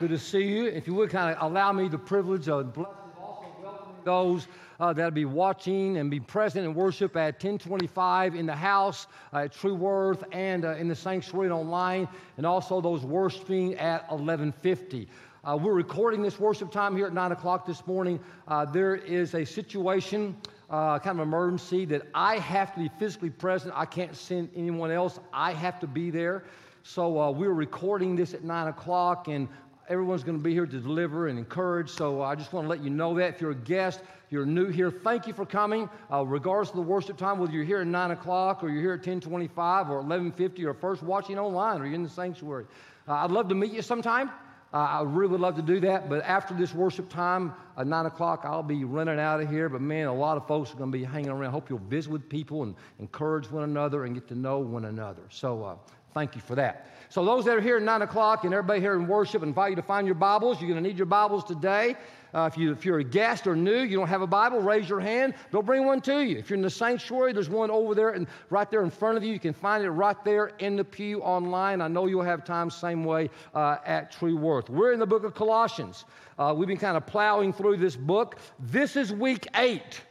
Good to see you. If you would kind of allow me the privilege of blessing also welcoming those uh, that'll be watching and be present in worship at 1025 in the house uh, at True Worth and uh, in the sanctuary online, and also those worshiping at 1150. Uh, we're recording this worship time here at 9 o'clock this morning. Uh, there is a situation, uh, kind of emergency, that I have to be physically present. I can't send anyone else. I have to be there. So uh, we're recording this at 9 o'clock, and everyone's going to be here to deliver and encourage. So I just want to let you know that. If you're a guest, you're new here, thank you for coming. Uh, regardless of the worship time, whether you're here at 9 o'clock or you're here at 1025 or 1150 or first watching online or you're in the sanctuary. Uh, I'd love to meet you sometime. Uh, I really would love to do that, but after this worship time at 9 o'clock, I'll be running out of here. But man, a lot of folks are going to be hanging around. I Hope you'll visit with people and encourage one another and get to know one another. So uh, thank you for that. So, those that are here at 9 o'clock and everybody here in worship, invite you to find your Bibles. You're going to need your Bibles today. Uh, if, you, if you're a guest or new, you don't have a Bible, raise your hand. They'll bring one to you. If you're in the sanctuary, there's one over there and right there in front of you. You can find it right there in the pew online. I know you'll have time same way uh, at True Worth. We're in the book of Colossians. Uh, we've been kind of plowing through this book. This is week eight.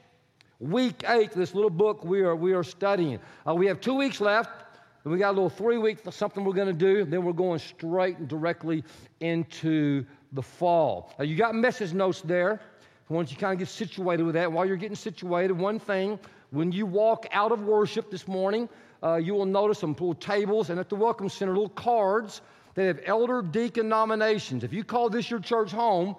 Week eight, this little book we are, we are studying. Uh, we have two weeks left. And we got a little three weeks for something we're going to do. Then we're going straight and directly into the fall. Now, you got message notes there. Want you kind of get situated with that. While you're getting situated, one thing, when you walk out of worship this morning, uh, you will notice some little tables and at the Welcome Center, little cards that have elder deacon nominations. If you call this your church home,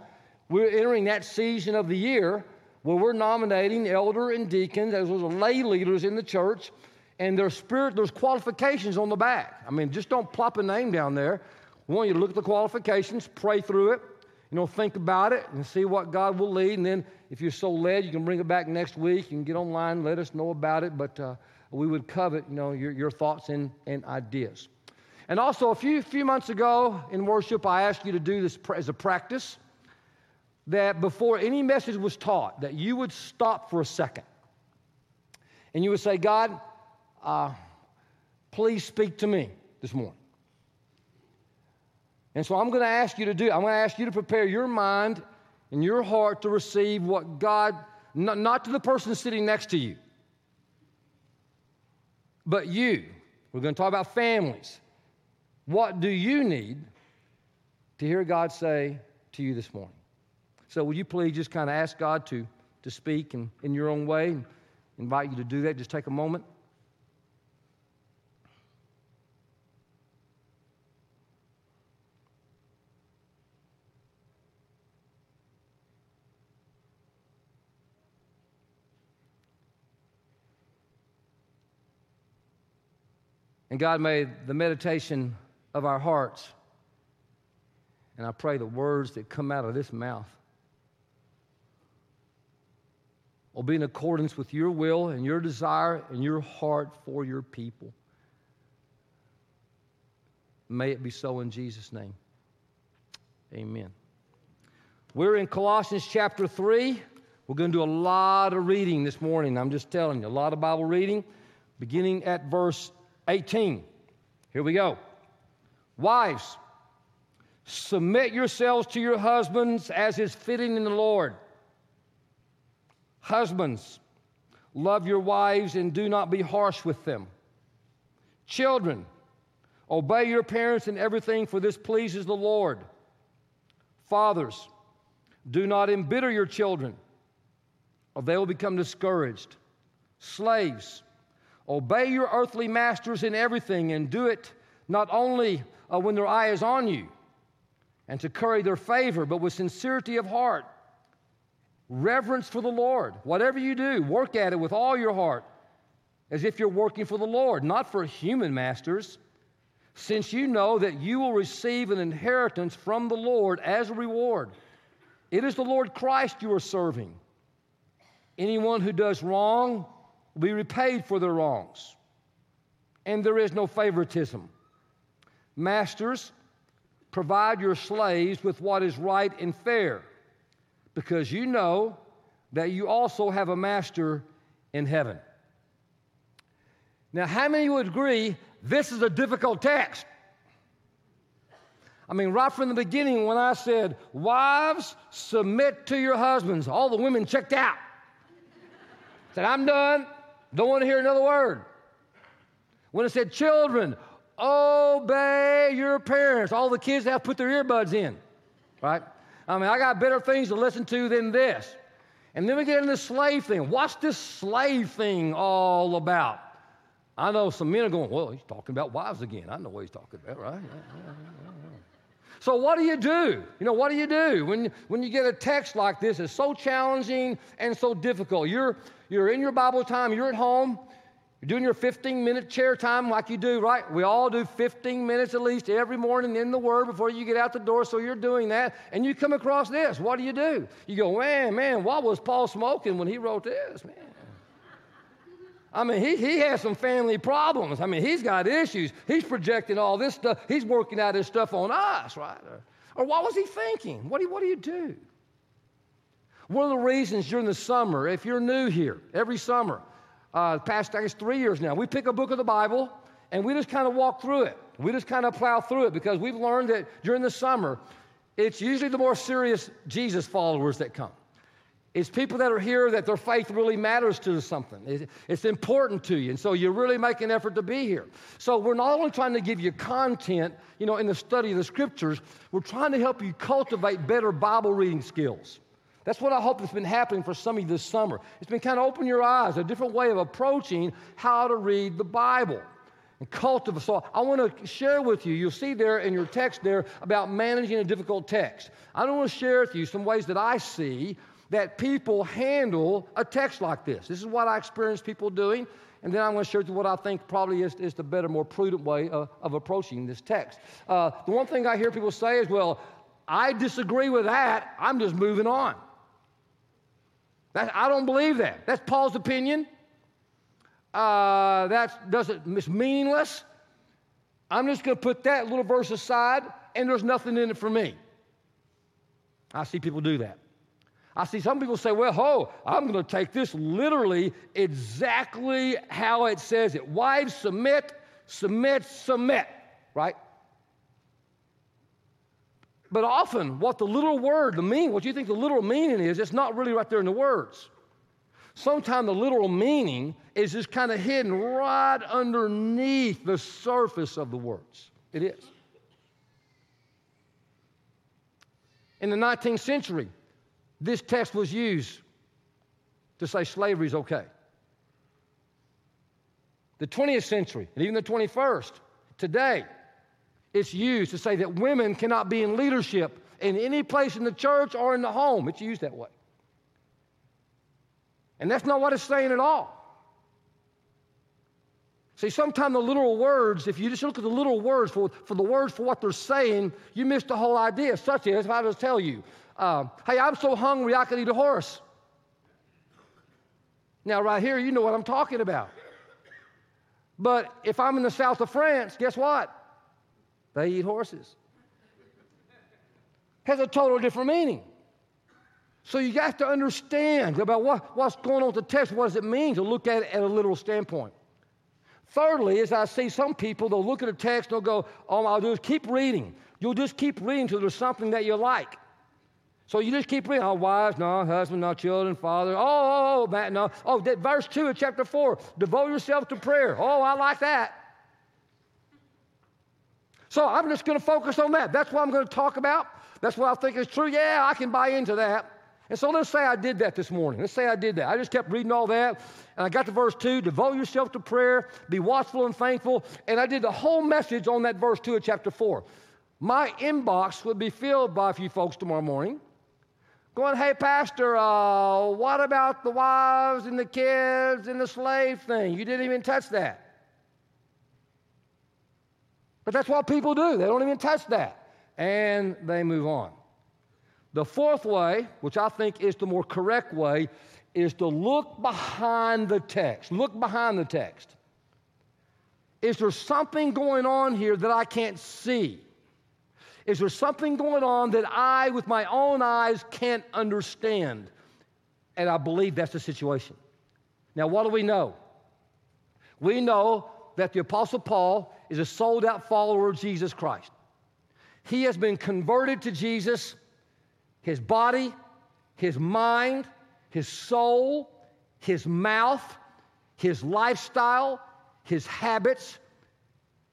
we're entering that season of the year where we're nominating elder and deacons as well as lay leaders in the church and there's spirit, there's qualifications on the back. I mean, just don't plop a name down there. We want you to look at the qualifications, pray through it, you know, think about it and see what God will lead. And then if you're so led, you can bring it back next week. You can get online, let us know about it. But uh, we would covet, you know, your, your thoughts and, and ideas. And also, a few, few months ago in worship, I asked you to do this as a practice that before any message was taught, that you would stop for a second and you would say, God, uh, please speak to me this morning. And so I'm going to ask you to do, I'm going to ask you to prepare your mind and your heart to receive what God, not, not to the person sitting next to you, but you. We're going to talk about families. What do you need to hear God say to you this morning? So, would you please just kind of ask God to, to speak in, in your own way? Invite you to do that. Just take a moment. And God made the meditation of our hearts, and I pray the words that come out of this mouth will be in accordance with your will and your desire and your heart for your people. May it be so in Jesus' name. Amen. We're in Colossians chapter 3. We're going to do a lot of reading this morning. I'm just telling you, a lot of Bible reading, beginning at verse 18. Here we go. Wives, submit yourselves to your husbands as is fitting in the Lord. Husbands, love your wives and do not be harsh with them. Children, obey your parents in everything, for this pleases the Lord. Fathers, do not embitter your children, or they will become discouraged. Slaves, Obey your earthly masters in everything and do it not only uh, when their eye is on you and to curry their favor, but with sincerity of heart. Reverence for the Lord. Whatever you do, work at it with all your heart, as if you're working for the Lord, not for human masters, since you know that you will receive an inheritance from the Lord as a reward. It is the Lord Christ you are serving. Anyone who does wrong, will be repaid for their wrongs. And there is no favoritism. Masters, provide your slaves with what is right and fair, because you know that you also have a master in heaven. Now, how many would agree this is a difficult text? I mean, right from the beginning, when I said, Wives, submit to your husbands, all the women checked out. said, I'm done. Don't want to hear another word. When it said, Children, obey your parents, all the kids have put their earbuds in, right? I mean, I got better things to listen to than this. And then we get into the slave thing. What's this slave thing all about? I know some men are going, well, he's talking about wives again. I know what he's talking about, right? So, what do you do? You know, what do you do when, when you get a text like this? It's so challenging and so difficult. You're, you're in your Bible time, you're at home, you're doing your 15 minute chair time like you do, right? We all do 15 minutes at least every morning in the Word before you get out the door, so you're doing that, and you come across this. What do you do? You go, man, man, what was Paul smoking when he wrote this, man? I mean, he, he has some family problems. I mean, he's got issues. He's projecting all this stuff. He's working out his stuff on us, right? Or, or what was he thinking? What do, what do you do? One of the reasons during the summer, if you're new here, every summer, uh, past, I guess, three years now. We pick a book of the Bible and we just kind of walk through it. We just kind of plow through it because we've learned that during the summer, it's usually the more serious Jesus followers that come. It's people that are here that their faith really matters to something. It's important to you. And so you really make an effort to be here. So we're not only trying to give you content, you know, in the study of the scriptures, we're trying to help you cultivate better Bible reading skills. That's what I hope has been happening for some of you this summer. It's been kind of open your eyes, a different way of approaching how to read the Bible and cultivate. So I want to share with you, you'll see there in your text there about managing a difficult text. I want to share with you some ways that I see that people handle a text like this. This is what I experience people doing. And then I'm going to share with you what I think probably is, is the better, more prudent way of, of approaching this text. Uh, the one thing I hear people say is, well, I disagree with that. I'm just moving on. That, I don't believe that. That's Paul's opinion. Uh, that doesn't, it's meaningless. I'm just going to put that little verse aside, and there's nothing in it for me. I see people do that. I see some people say, well, ho, I'm going to take this literally exactly how it says it. Wives, submit, submit, submit, right? But often, what the little word, the meaning, what you think the literal meaning is, it's not really right there in the words. Sometimes the literal meaning is just kind of hidden right underneath the surface of the words. It is. In the 19th century, this text was used to say slavery is okay. The 20th century, and even the 21st, today, it's used to say that women cannot be in leadership in any place in the church or in the home. It's used that way. And that's not what it's saying at all. See, sometimes the literal words, if you just look at the literal words for, for the words for what they're saying, you miss the whole idea. Such as, if I just tell you, uh, hey, I'm so hungry I could eat a horse. Now, right here, you know what I'm talking about. But if I'm in the south of France, guess what? They eat horses. Has a total different meaning. So you got to understand about what, what's going on with the text. What does it mean to look at it at a literal standpoint? Thirdly, as I see some people, they'll look at a text, and they'll go, All I'll do is keep reading. You'll just keep reading until there's something that you like. So you just keep reading. Oh, wives, no, husband, no, children, father. Oh, oh, oh, Matt, no. Oh, that verse 2 of chapter 4, devote yourself to prayer. Oh, I like that. So I'm just going to focus on that. That's what I'm going to talk about. That's what I think is true. Yeah, I can buy into that. And so let's say I did that this morning. Let's say I did that. I just kept reading all that, and I got to verse 2 devote yourself to prayer, be watchful and thankful. And I did the whole message on that verse 2 of chapter 4. My inbox would be filled by a few folks tomorrow morning going, Hey, Pastor, uh, what about the wives and the kids and the slave thing? You didn't even touch that. But that's what people do. They don't even touch that. And they move on. The fourth way, which I think is the more correct way, is to look behind the text. Look behind the text. Is there something going on here that I can't see? Is there something going on that I, with my own eyes, can't understand? And I believe that's the situation. Now, what do we know? We know that the Apostle Paul is a sold out follower of Jesus Christ. He has been converted to Jesus, his body, his mind, his soul, his mouth, his lifestyle, his habits.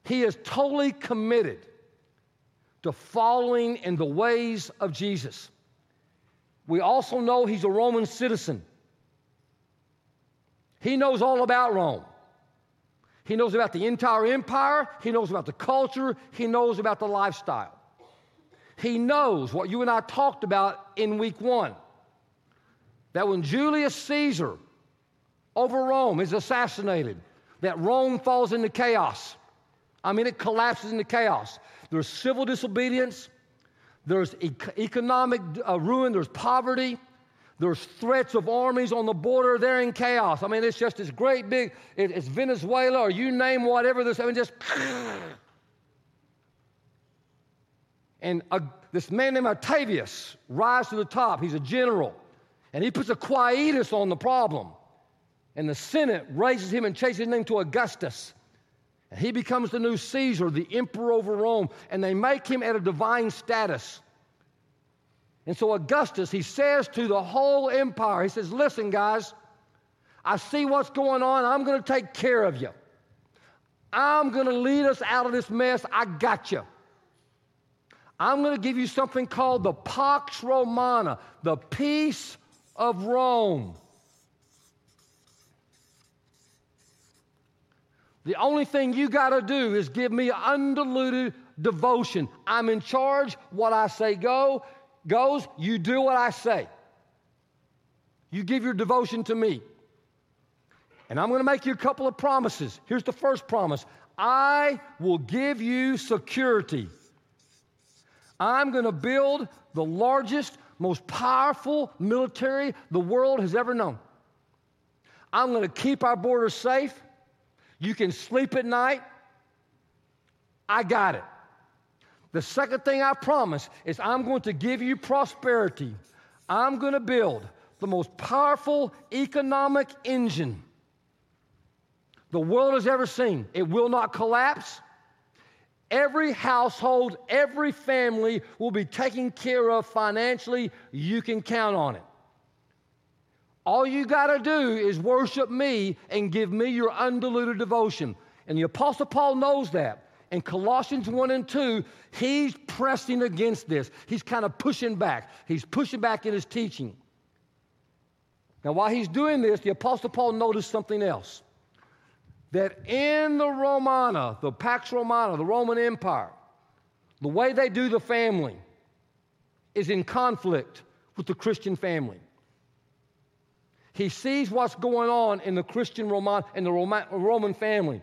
He is totally committed to following in the ways of Jesus. We also know he's a Roman citizen. He knows all about Rome. He knows about the entire empire. He knows about the culture. He knows about the lifestyle. He knows what you and I talked about in week one that when Julius Caesar over Rome is assassinated, that Rome falls into chaos. I mean, it collapses into chaos. There's civil disobedience, there's economic uh, ruin, there's poverty, there's threats of armies on the border. They're in chaos. I mean, it's just this great big, it, it's Venezuela or you name whatever this, I mean, just. And uh, this man named Octavius rises to the top. He's a general. And he puts a quietus on the problem. And the Senate raises him and changes his name to Augustus. And he becomes the new Caesar, the emperor over Rome. And they make him at a divine status. And so Augustus, he says to the whole empire, he says, Listen, guys, I see what's going on. I'm going to take care of you. I'm going to lead us out of this mess. I got you. I'm going to give you something called the Pax Romana, the peace of Rome. The only thing you got to do is give me undiluted devotion. I'm in charge. What I say go goes. You do what I say. You give your devotion to me. And I'm going to make you a couple of promises. Here's the first promise I will give you security. I'm going to build the largest, most powerful military the world has ever known. I'm going to keep our borders safe. You can sleep at night. I got it. The second thing I promise is I'm going to give you prosperity. I'm going to build the most powerful economic engine the world has ever seen. It will not collapse. Every household, every family will be taken care of financially. You can count on it. All you got to do is worship me and give me your undiluted devotion. And the Apostle Paul knows that. In Colossians 1 and 2, he's pressing against this. He's kind of pushing back. He's pushing back in his teaching. Now, while he's doing this, the Apostle Paul noticed something else that in the Romana, the Pax Romana, the Roman Empire, the way they do the family is in conflict with the Christian family. He sees what's going on in the Christian Roman in the Roman family.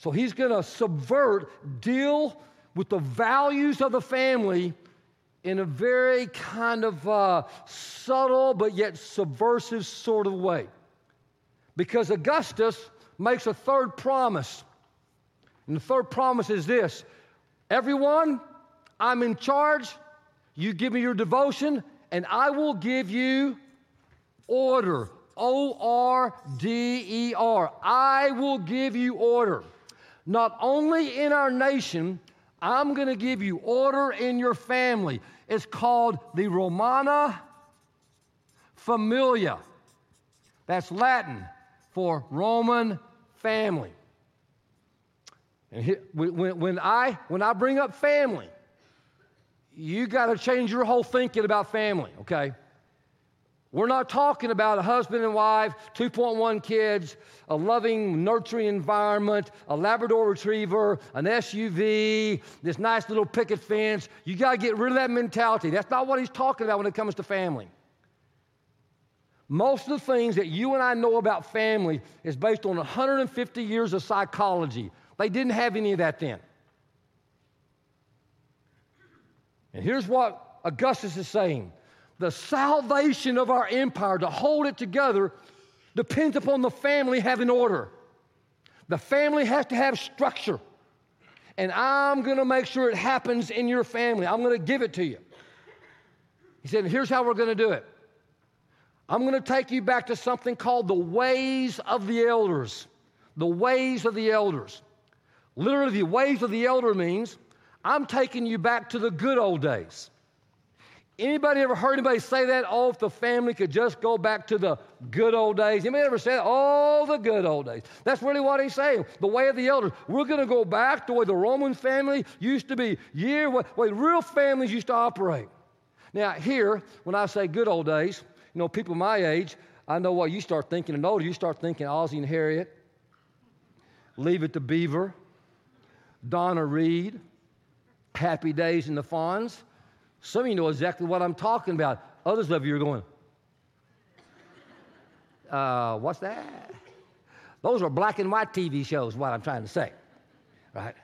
So he's going to subvert, deal with the values of the family in a very kind of uh, subtle but yet subversive sort of way. Because Augustus makes a third promise. And the third promise is this Everyone, I'm in charge. You give me your devotion, and I will give you order. O R D E R. I will give you order. Not only in our nation, I'm going to give you order in your family. It's called the Romana Familia. That's Latin for Roman family. And when, when, I, when I bring up family, you got to change your whole thinking about family, okay? We're not talking about a husband and wife, 2.1 kids, a loving, nurturing environment, a Labrador retriever, an SUV, this nice little picket fence. You got to get rid of that mentality. That's not what he's talking about when it comes to family. Most of the things that you and I know about family is based on 150 years of psychology. They didn't have any of that then. And here's what Augustus is saying the salvation of our empire, to hold it together, depends upon the family having order. The family has to have structure. And I'm going to make sure it happens in your family. I'm going to give it to you. He said, Here's how we're going to do it. I'm going to take you back to something called the ways of the elders. The ways of the elders. Literally, the ways of the elder means I'm taking you back to the good old days. Anybody ever heard anybody say that? Oh, if the family could just go back to the good old days. Anybody ever say that? Oh, the good old days. That's really what he's saying. The way of the elders. We're going to go back to where the Roman family used to be, year, way real families used to operate. Now, here, when I say good old days, you know, people my age, I know what you start thinking and older. You start thinking Ozzie and Harriet, Leave It to Beaver, Donna Reed, Happy Days in the Fonz. Some of you know exactly what I'm talking about. Others of you are going, uh, what's that? Those are black and white TV shows, what I'm trying to say. Right?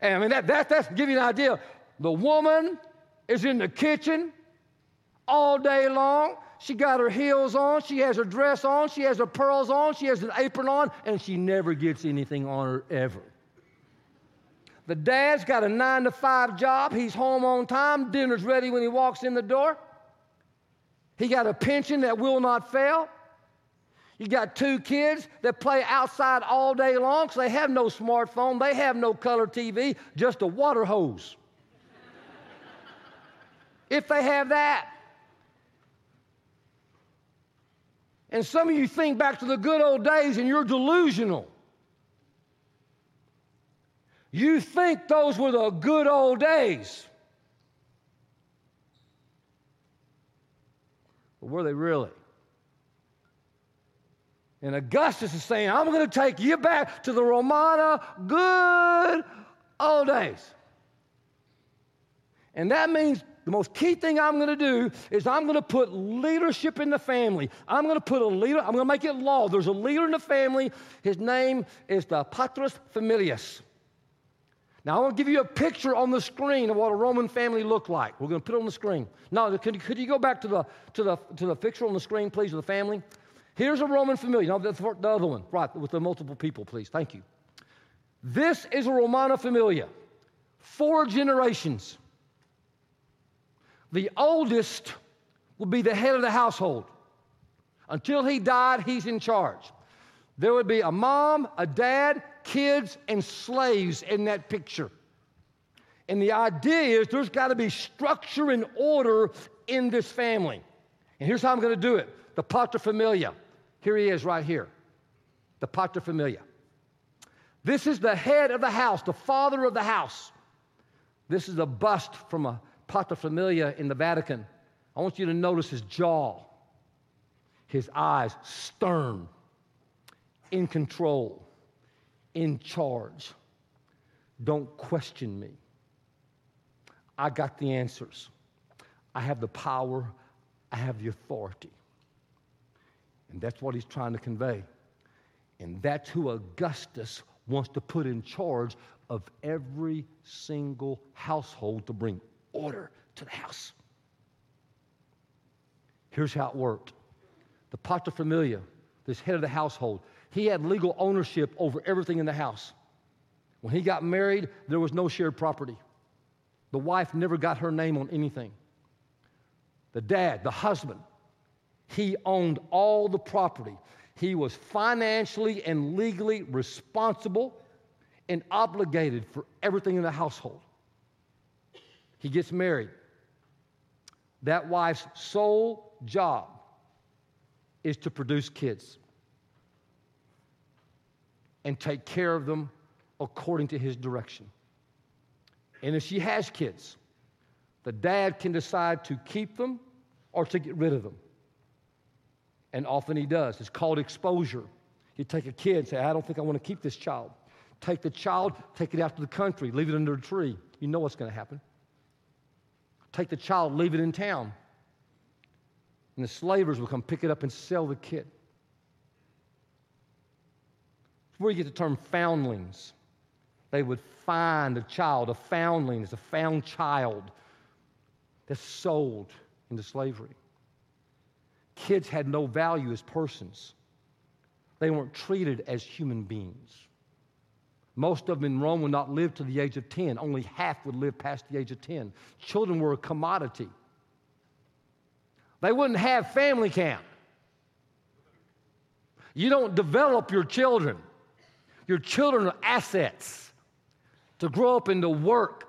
And I mean, that, that, that's give you an idea. The woman is in the kitchen all day long. She got her heels on, she has her dress on, she has her pearls on, she has an apron on, and she never gets anything on her ever. The dad's got a nine to five job. He's home on time. Dinner's ready when he walks in the door. He got a pension that will not fail. You got two kids that play outside all day long, so they have no smartphone, they have no color TV, just a water hose. if they have that. And some of you think back to the good old days and you're delusional. You think those were the good old days. But were they really? And Augustus is saying, I'm going to take you back to the Romana good old days. And that means the most key thing I'm going to do is I'm going to put leadership in the family. I'm going to put a leader, I'm going to make it law. There's a leader in the family. His name is the Patrus Familias. Now, I want to give you a picture on the screen of what a Roman family looked like. We're going to put it on the screen. Now, could, could you go back to the, to, the, to the picture on the screen, please, of the family? Here's a Roman familia. Now, the, the other one, right, with the multiple people, please. Thank you. This is a Romana familia. Four generations. The oldest would be the head of the household. Until he died, he's in charge. There would be a mom, a dad, kids, and slaves in that picture. And the idea is there's got to be structure and order in this family. And here's how I'm going to do it the paterfamilia. Here he is right here. The paterfamilia. This is the head of the house, the father of the house. This is a bust from a paterfamilia in the Vatican. I want you to notice his jaw, his eyes, stern, in control in charge. Don't question me. I got the answers. I have the power. I have the authority. And that's what he's trying to convey. And that's who Augustus wants to put in charge of every single household to bring order to the house. Here's how it worked the paterfamilia, this head of the household, he had legal ownership over everything in the house. When he got married, there was no shared property. The wife never got her name on anything. The dad, the husband, he owned all the property. He was financially and legally responsible and obligated for everything in the household. He gets married. That wife's sole job is to produce kids and take care of them according to his direction. And if she has kids, the dad can decide to keep them or to get rid of them. And often he does. It's called exposure. You take a kid and say, I don't think I want to keep this child. Take the child, take it out to the country, leave it under a tree. You know what's going to happen. Take the child, leave it in town. And the slavers will come pick it up and sell the kid. It's where you get the term foundlings. They would find a child, a foundling is a found child that's sold into slavery. Kids had no value as persons. They weren't treated as human beings. Most of them in Rome would not live to the age of 10. Only half would live past the age of 10. Children were a commodity. They wouldn't have family camp. You don't develop your children. Your children are assets to grow up and to work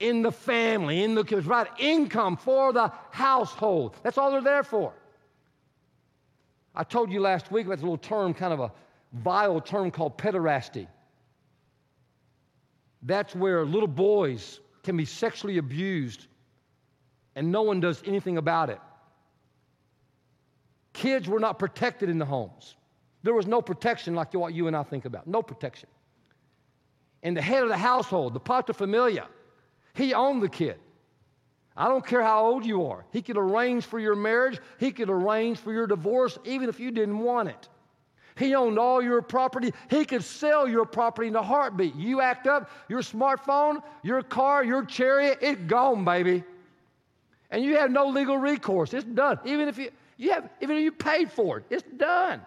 in the family, in the provide income for the household. That's all they're there for. I told you last week about this little term, kind of a vile term called pederasty. That's where little boys can be sexually abused and no one does anything about it. Kids were not protected in the homes. There was no protection like what you and I think about. No protection. And the head of the household, the paterfamilia, he owned the kid. I don't care how old you are. He could arrange for your marriage, he could arrange for your divorce, even if you didn't want it. He owned all your property. He could sell your property in a heartbeat. You act up, your smartphone, your car, your chariot, it's gone, baby. And you have no legal recourse. It's done. Even if you, you have, even if you paid for it, it's done.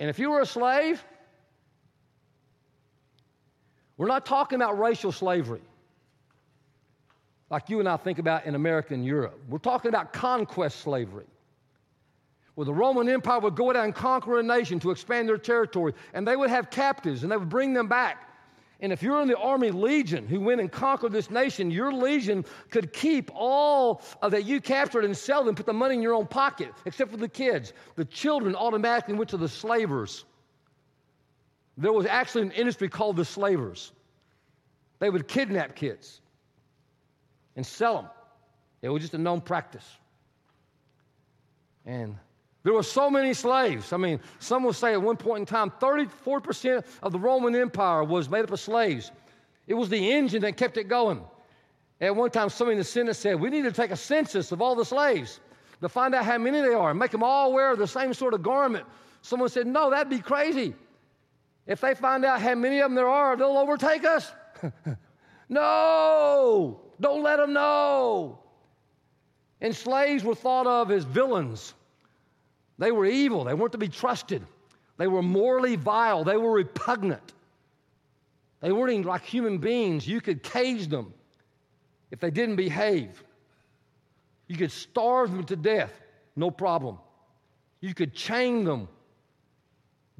And if you were a slave, we're not talking about racial slavery like you and I think about in America and Europe. We're talking about conquest slavery, where the Roman Empire would go down and conquer a nation to expand their territory, and they would have captives and they would bring them back. And if you're in the army legion who went and conquered this nation, your legion could keep all that you captured and sell them, put the money in your own pocket, except for the kids. The children automatically went to the slavers. There was actually an industry called the slavers. They would kidnap kids and sell them. It was just a known practice. And there were so many slaves. I mean, some will say at one point in time, 34% of the Roman Empire was made up of slaves. It was the engine that kept it going. At one time, somebody in the Senate said, We need to take a census of all the slaves to find out how many they are and make them all wear the same sort of garment. Someone said, No, that'd be crazy. If they find out how many of them there are, they'll overtake us. no, don't let them know. And slaves were thought of as villains. They were evil. They weren't to be trusted. They were morally vile. They were repugnant. They weren't even like human beings. You could cage them if they didn't behave. You could starve them to death, no problem. You could chain them,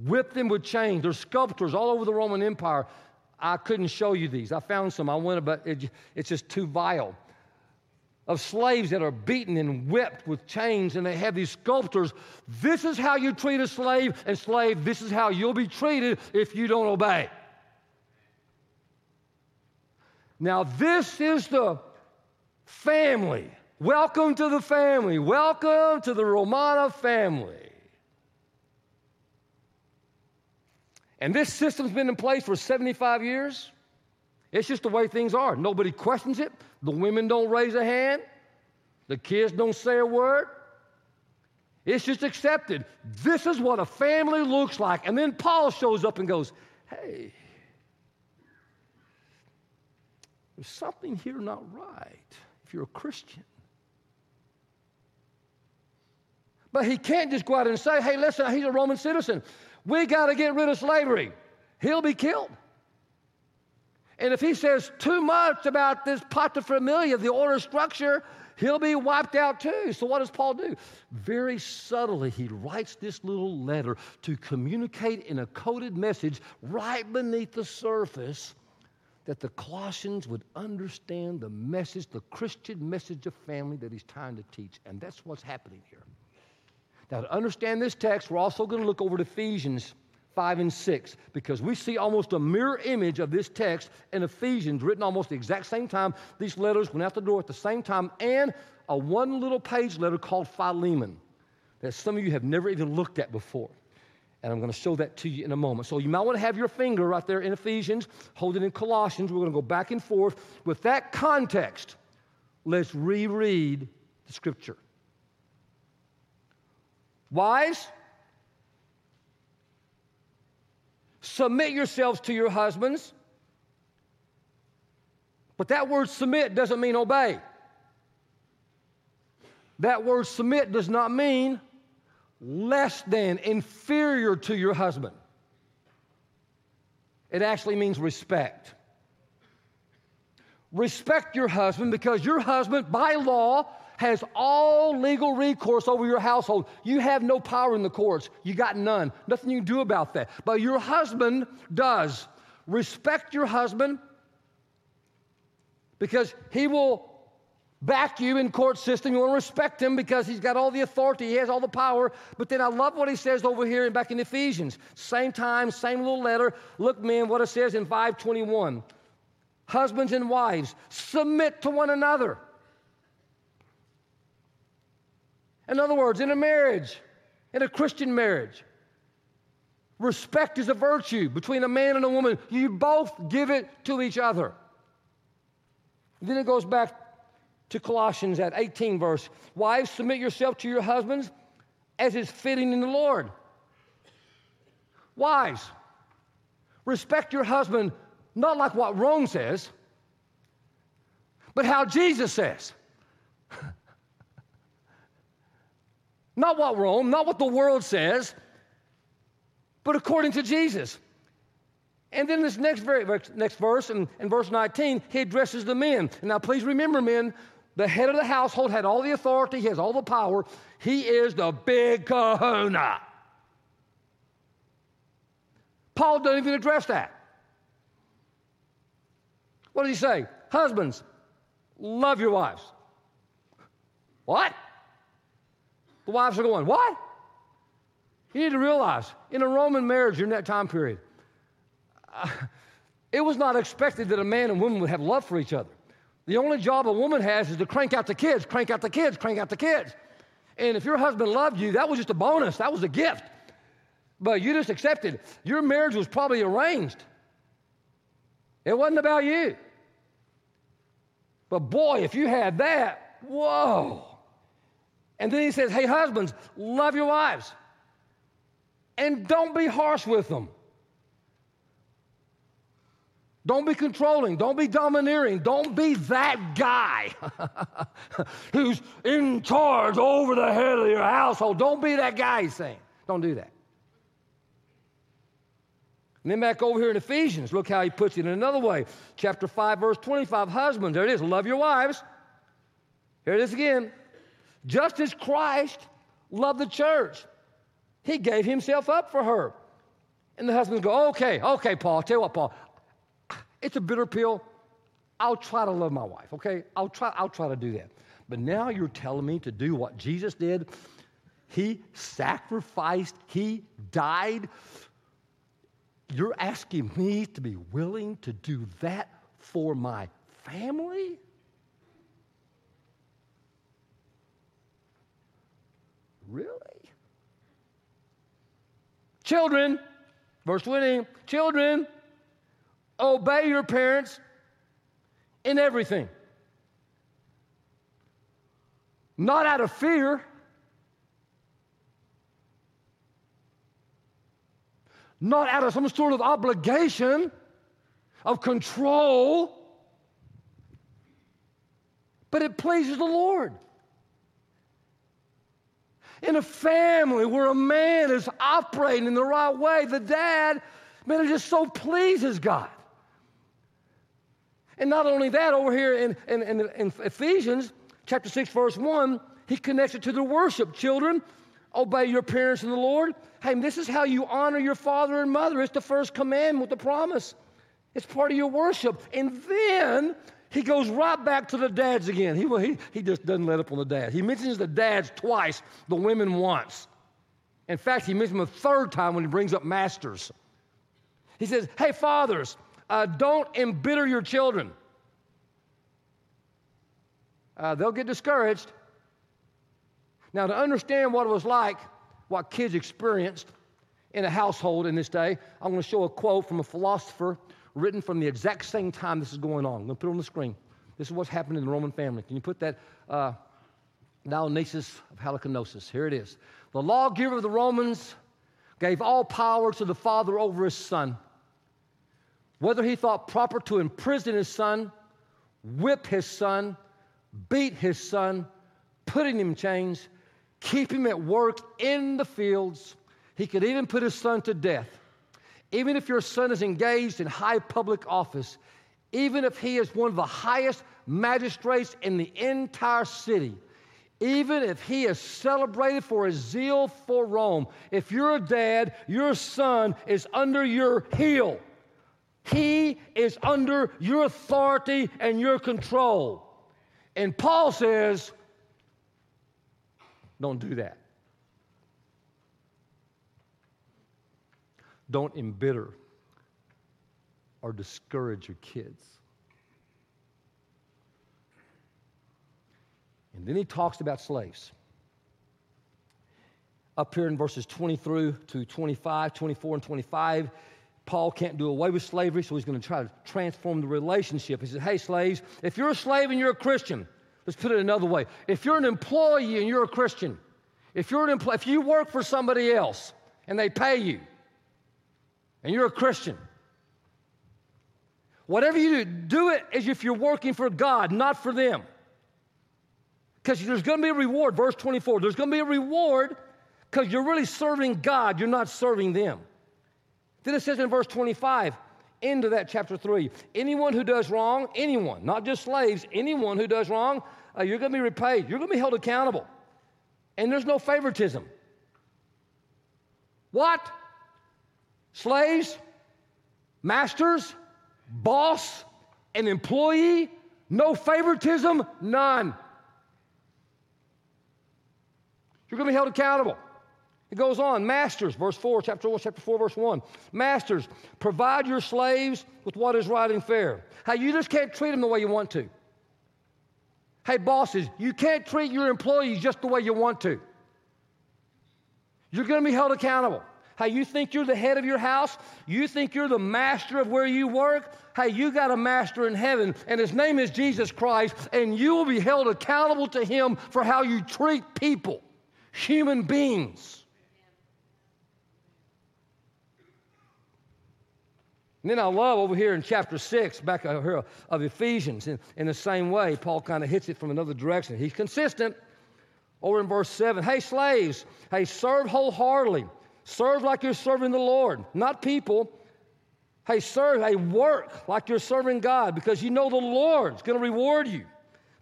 whip them with chains. There's sculptures all over the Roman Empire. I couldn't show you these. I found some. I went, but it, it's just too vile of slaves that are beaten and whipped with chains, and they have these sculptors. This is how you treat a slave, and slave, this is how you'll be treated if you don't obey. Now, this is the family. Welcome to the family. Welcome to the Romana family. And this system's been in place for 75 years. It's just the way things are. Nobody questions it. The women don't raise a hand. The kids don't say a word. It's just accepted. This is what a family looks like. And then Paul shows up and goes, Hey, there's something here not right if you're a Christian. But he can't just go out and say, Hey, listen, he's a Roman citizen. We got to get rid of slavery. He'll be killed. And if he says too much about this paterfamilias, the order structure, he'll be wiped out too. So, what does Paul do? Very subtly, he writes this little letter to communicate in a coded message right beneath the surface that the Colossians would understand the message, the Christian message of family that he's trying to teach. And that's what's happening here. Now, to understand this text, we're also going to look over to Ephesians 5 and 6 because we see almost a mirror image of this text in Ephesians written almost the exact same time. These letters went out the door at the same time, and a one little page letter called Philemon that some of you have never even looked at before. And I'm going to show that to you in a moment. So you might want to have your finger right there in Ephesians, hold it in Colossians. We're going to go back and forth. With that context, let's reread the scripture. Wives, Submit yourselves to your husbands. But that word submit doesn't mean obey. That word submit does not mean less than, inferior to your husband. It actually means respect. Respect your husband because your husband, by law, has all legal recourse over your household. You have no power in the courts. You got none. Nothing you can do about that. But your husband does. Respect your husband because he will back you in court system. You want to respect him because he's got all the authority, he has all the power. But then I love what he says over here back in Ephesians. Same time, same little letter. Look, men, what it says in 521. Husbands and wives, submit to one another. In other words, in a marriage, in a Christian marriage, respect is a virtue between a man and a woman. You both give it to each other. Then it goes back to Colossians at 18 verse. Wives, submit yourself to your husbands as is fitting in the Lord. Wives, respect your husband not like what Rome says, but how Jesus says. Not what Rome, not what the world says, but according to Jesus. And then this next, very, next verse, in, in verse 19, he addresses the men. Now, please remember, men, the head of the household had all the authority, he has all the power. He is the big kahuna. Paul doesn't even address that. What does he say? Husbands, love your wives. What? The wives are going, What? You need to realize in a Roman marriage during that time period, uh, it was not expected that a man and woman would have love for each other. The only job a woman has is to crank out the kids, crank out the kids, crank out the kids. And if your husband loved you, that was just a bonus, that was a gift. But you just accepted. Your marriage was probably arranged. It wasn't about you. But boy, if you had that, whoa. And then he says, Hey, husbands, love your wives. And don't be harsh with them. Don't be controlling. Don't be domineering. Don't be that guy who's in charge over the head of your household. Don't be that guy, he's saying. Don't do that. And then back over here in Ephesians, look how he puts it in another way. Chapter 5, verse 25 Husbands, there it is, love your wives. Here it is again. Just as Christ loved the church, he gave himself up for her. And the husbands go, okay, okay, Paul, tell you what, Paul, it's a bitter pill. I'll try to love my wife, okay? I'll try, I'll try to do that. But now you're telling me to do what Jesus did. He sacrificed, He died. You're asking me to be willing to do that for my family? Really? Children, verse 20, children, Obey your parents in everything. Not out of fear, not out of some sort of obligation of control, but it pleases the Lord. In a family where a man is operating in the right way, the dad, man, it just so pleases God. And not only that, over here in, in, in, in Ephesians chapter 6, verse 1, he connects it to the worship. Children, obey your parents in the Lord. Hey, this is how you honor your father and mother. It's the first commandment with the promise. It's part of your worship. And then he goes right back to the dads again. He, he, he just doesn't let up on the dads. He mentions the dads twice, the women once. In fact, he mentions them a third time when he brings up masters. He says, Hey, fathers, uh, don't embitter your children. Uh, they'll get discouraged. Now, to understand what it was like, what kids experienced in a household in this day, I'm going to show a quote from a philosopher written from the exact same time this is going on. I'm going to put it on the screen. This is what's happening in the Roman family. Can you put that uh, Dionysius of Halicarnassus? Here it is. The lawgiver of the Romans gave all power to the father over his son whether he thought proper to imprison his son, whip his son, beat his son, put him in chains, keep him at work in the fields. He could even put his son to death. Even if your son is engaged in high public office, even if he is one of the highest magistrates in the entire city, even if he is celebrated for his zeal for Rome, if you're a dad, your son is under your heel. He is under your authority and your control. And Paul says, don't do that. Don't embitter or discourage your kids. And then he talks about slaves. Up here in verses 20 through to 25, 24, and 25, Paul can't do away with slavery, so he's going to try to transform the relationship. He says, Hey, slaves, if you're a slave and you're a Christian, let's put it another way. If you're an employee and you're a Christian, if you're an empl- if you work for somebody else and they pay you, and you're a Christian, whatever you do, do it as if you're working for God, not for them. Because there's going to be a reward, verse 24. There's going to be a reward because you're really serving God, you're not serving them. Then it says in verse 25, end of that chapter 3, anyone who does wrong, anyone, not just slaves, anyone who does wrong, uh, you're going to be repaid. You're going to be held accountable. And there's no favoritism. What? Slaves, masters, boss, an employee, no favoritism, none. You're going to be held accountable. It goes on, Masters, verse 4, chapter 1, chapter 4, verse 1. Masters, provide your slaves with what is right and fair. Hey, you just can't treat them the way you want to. Hey, bosses, you can't treat your employees just the way you want to. You're going to be held accountable. Hey, you think you're the head of your house? You think you're the master of where you work? Hey, you got a master in heaven, and his name is Jesus Christ, and you will be held accountable to him for how you treat people human beings. And then I love over here in chapter 6, back here of Ephesians, in, in the same way, Paul kind of hits it from another direction. He's consistent. Over in verse 7, hey, slaves, hey, serve wholeheartedly. Serve like you're serving the Lord, not people. Hey, serve, hey, work like you're serving God because you know the Lord's going to reward you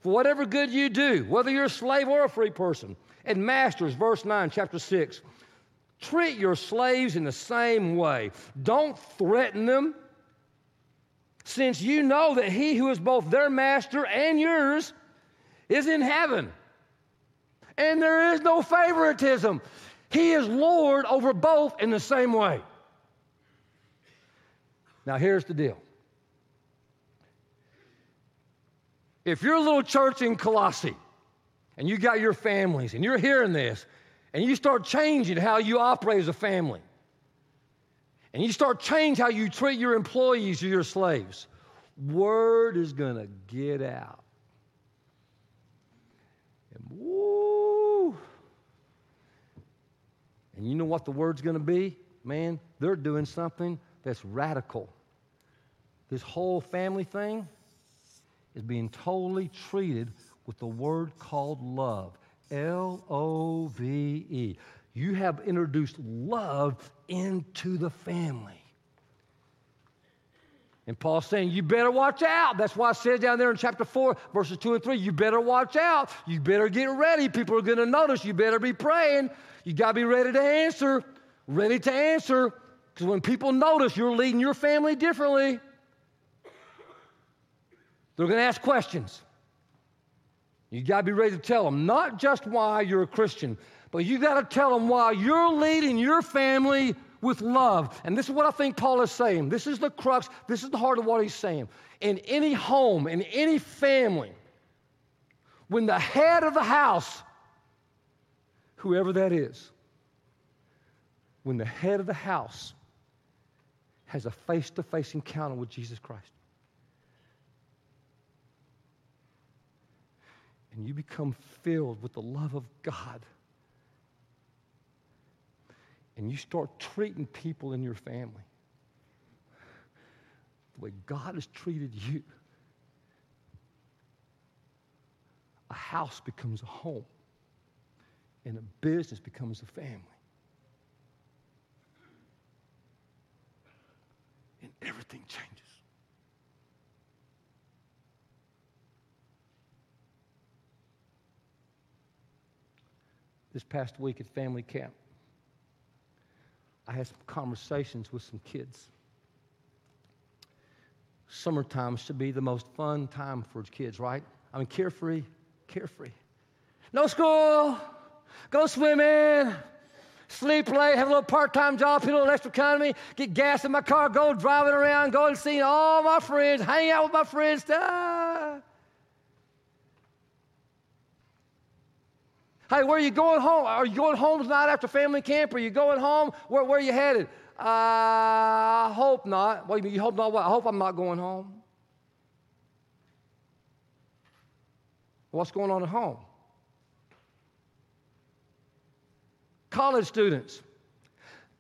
for whatever good you do, whether you're a slave or a free person. And masters, verse 9, chapter 6, treat your slaves in the same way. Don't threaten them, since you know that he who is both their master and yours is in heaven. And there is no favoritism. He is Lord over both in the same way. Now, here's the deal. If you're a little church in Colossae, and you got your families and you're hearing this and you start changing how you operate as a family and you start change how you treat your employees or your slaves word is going to get out and woo and you know what the word's going to be man they're doing something that's radical this whole family thing is being totally treated with the word called love L O V E. You have introduced love into the family. And Paul's saying, You better watch out. That's why I said down there in chapter 4, verses 2 and 3, you better watch out. You better get ready. People are going to notice. You better be praying. You got to be ready to answer. Ready to answer. Because when people notice you're leading your family differently, they're going to ask questions. You got to be ready to tell them not just why you're a Christian, but you got to tell them why you're leading your family with love. And this is what I think Paul is saying. This is the crux, this is the heart of what he's saying. In any home, in any family, when the head of the house, whoever that is, when the head of the house has a face to face encounter with Jesus Christ, and you become filled with the love of God, and you start treating people in your family the way God has treated you, a house becomes a home, and a business becomes a family. And everything changes. this past week at family camp. I had some conversations with some kids. Summertime should be the most fun time for kids, right? I mean, carefree, carefree. No school, go swimming, sleep late, have a little part time job, put a little extra economy, get gas in my car, go driving around, go and see all my friends, hang out with my friends. Ah. Hey, where are you going home? Are you going home tonight after family camp? Are you going home? Where, where are you headed? Uh, I hope not. Well, you hope not what? I hope I'm not going home. What's going on at home? College students.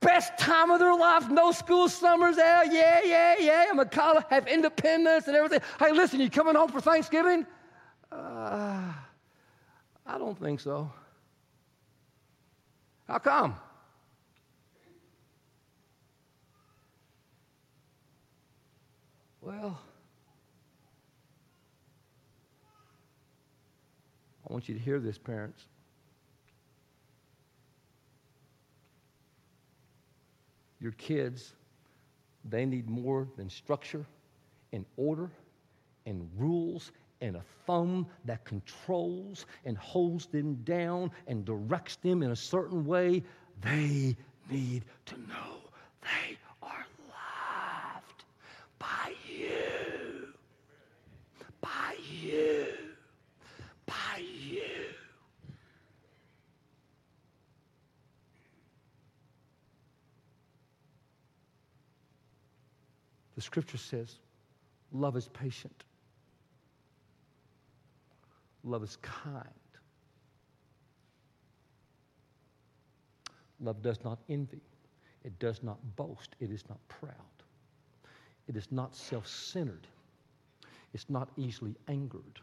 Best time of their life, no school summers out. Yeah, yeah, yeah. I'm a college, have independence and everything. Hey, listen, you coming home for Thanksgiving? I don't think so. How come? Well, I want you to hear this, parents. Your kids, they need more than structure and order and rules and a thumb that controls and holds them down and directs them in a certain way, they need to know they are loved by you. By you. By you. The scripture says, love is patient. Love is kind. Love does not envy. It does not boast. It is not proud. It is not self centered. It's not easily angered.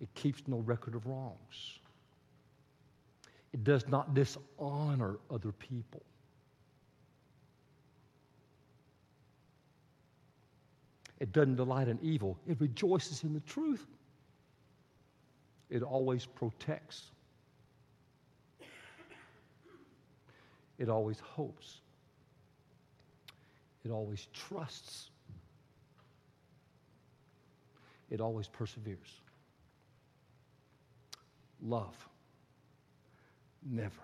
It keeps no record of wrongs. It does not dishonor other people. It doesn't delight in evil, it rejoices in the truth. It always protects, it always hopes, it always trusts, it always perseveres. Love never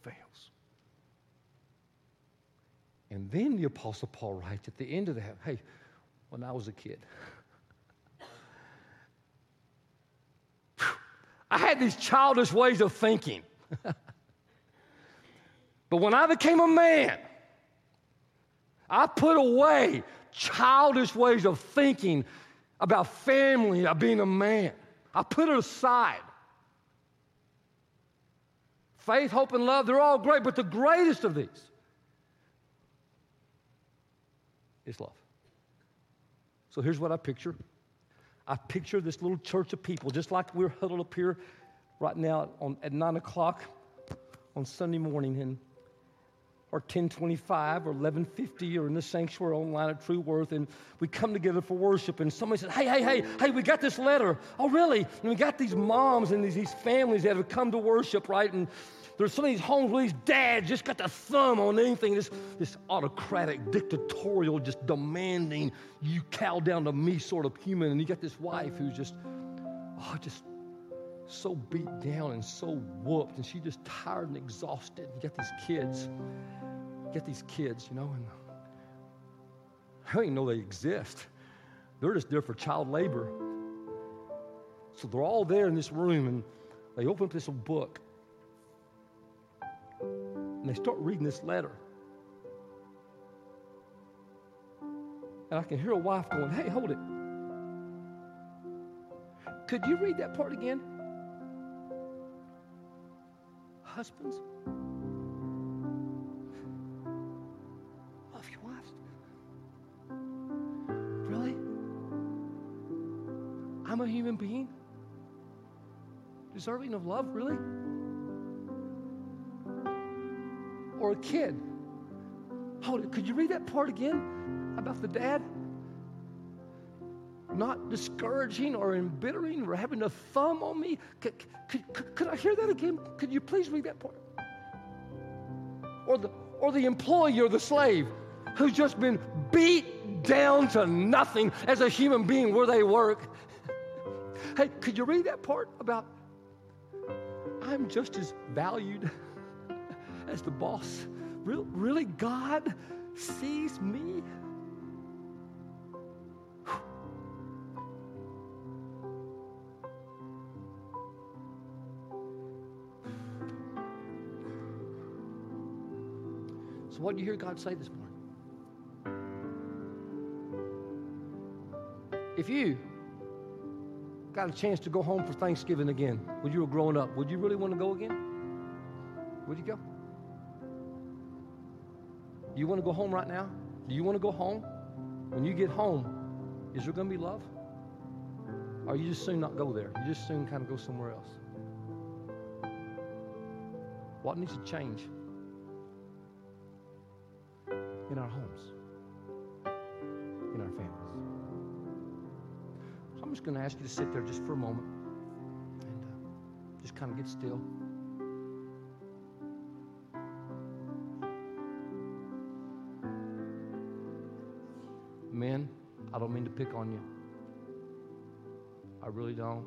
fails. And then the Apostle Paul writes at the end of that hey, when I was a kid. I had these childish ways of thinking. but when I became a man, I put away childish ways of thinking about family, about being a man. I put it aside. Faith, hope, and love, they're all great, but the greatest of these is love. So here's what I picture I picture this little church of people, just like we're huddled up here right now on, at 9 o'clock on Sunday morning, and or 1025 or 1150 or in the sanctuary online at True Worth, and we come together for worship, and somebody says, Hey, hey, hey, hey, we got this letter. Oh, really? And we got these moms and these, these families that have come to worship, right? And there's some of these homes where these dads just got the thumb on anything, this, this autocratic, dictatorial, just demanding, you cow down to me sort of human. And you got this wife who's just, oh, just so beat down and so whooped, and she's just tired and exhausted. You got these kids, you got these kids, you know, and I don't even know they exist. They're just there for child labor. So they're all there in this room, and they open up this book, and they start reading this letter. And I can hear a wife going, Hey, hold it. Could you read that part again? Husbands, love your wives. Really? I'm a human being? Deserving of love, really? Or a kid. Hold it. Could you read that part again about the dad? Not discouraging or embittering or having a thumb on me. Could, could, could, could I hear that again? Could you please read that part? Or the, or the employee or the slave. who's just been beat down to nothing as a human being where they work. Hey, could you read that part about I'm just as valued as the boss? Really, God sees me? So, what do you hear God say this morning? If you got a chance to go home for Thanksgiving again when you were growing up, would you really want to go again? Would you go? You want to go home right now? Do you want to go home? When you get home, is there going to be love? Or you just soon not go there? You just soon kind of go somewhere else? What needs to change in our homes, in our families? So I'm just going to ask you to sit there just for a moment and uh, just kind of get still. Pick on you. I really don't.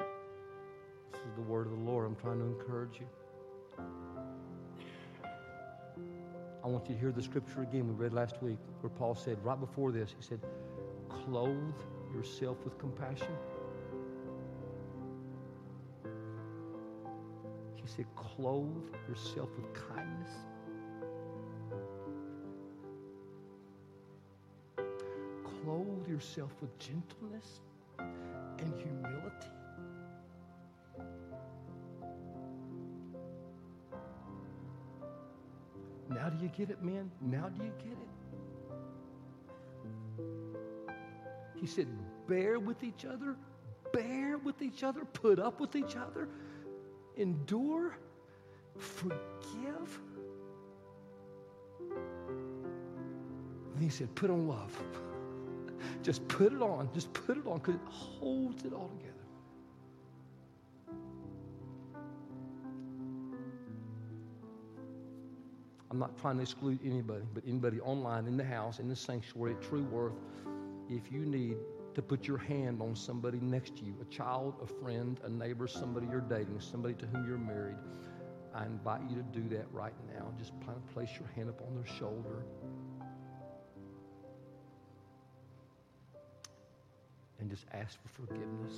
This is the word of the Lord. I'm trying to encourage you. I want you to hear the scripture again we read last week where Paul said, right before this, he said, clothe yourself with compassion. He said, clothe yourself with kindness. Yourself with gentleness and humility. Now do you get it, men? Now do you get it? He said, bear with each other, bear with each other, put up with each other, endure, forgive. And he said, put on love. Just put it on. Just put it on because it holds it all together. I'm not trying to exclude anybody, but anybody online, in the house, in the sanctuary, at True Worth, if you need to put your hand on somebody next to you, a child, a friend, a neighbor, somebody you're dating, somebody to whom you're married, I invite you to do that right now. Just place your hand up on their shoulder. And just ask for forgiveness.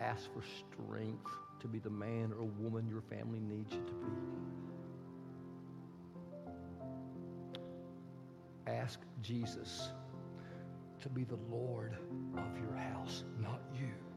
Ask for strength to be the man or woman your family needs you to be. Ask Jesus to be the Lord of your house, not you.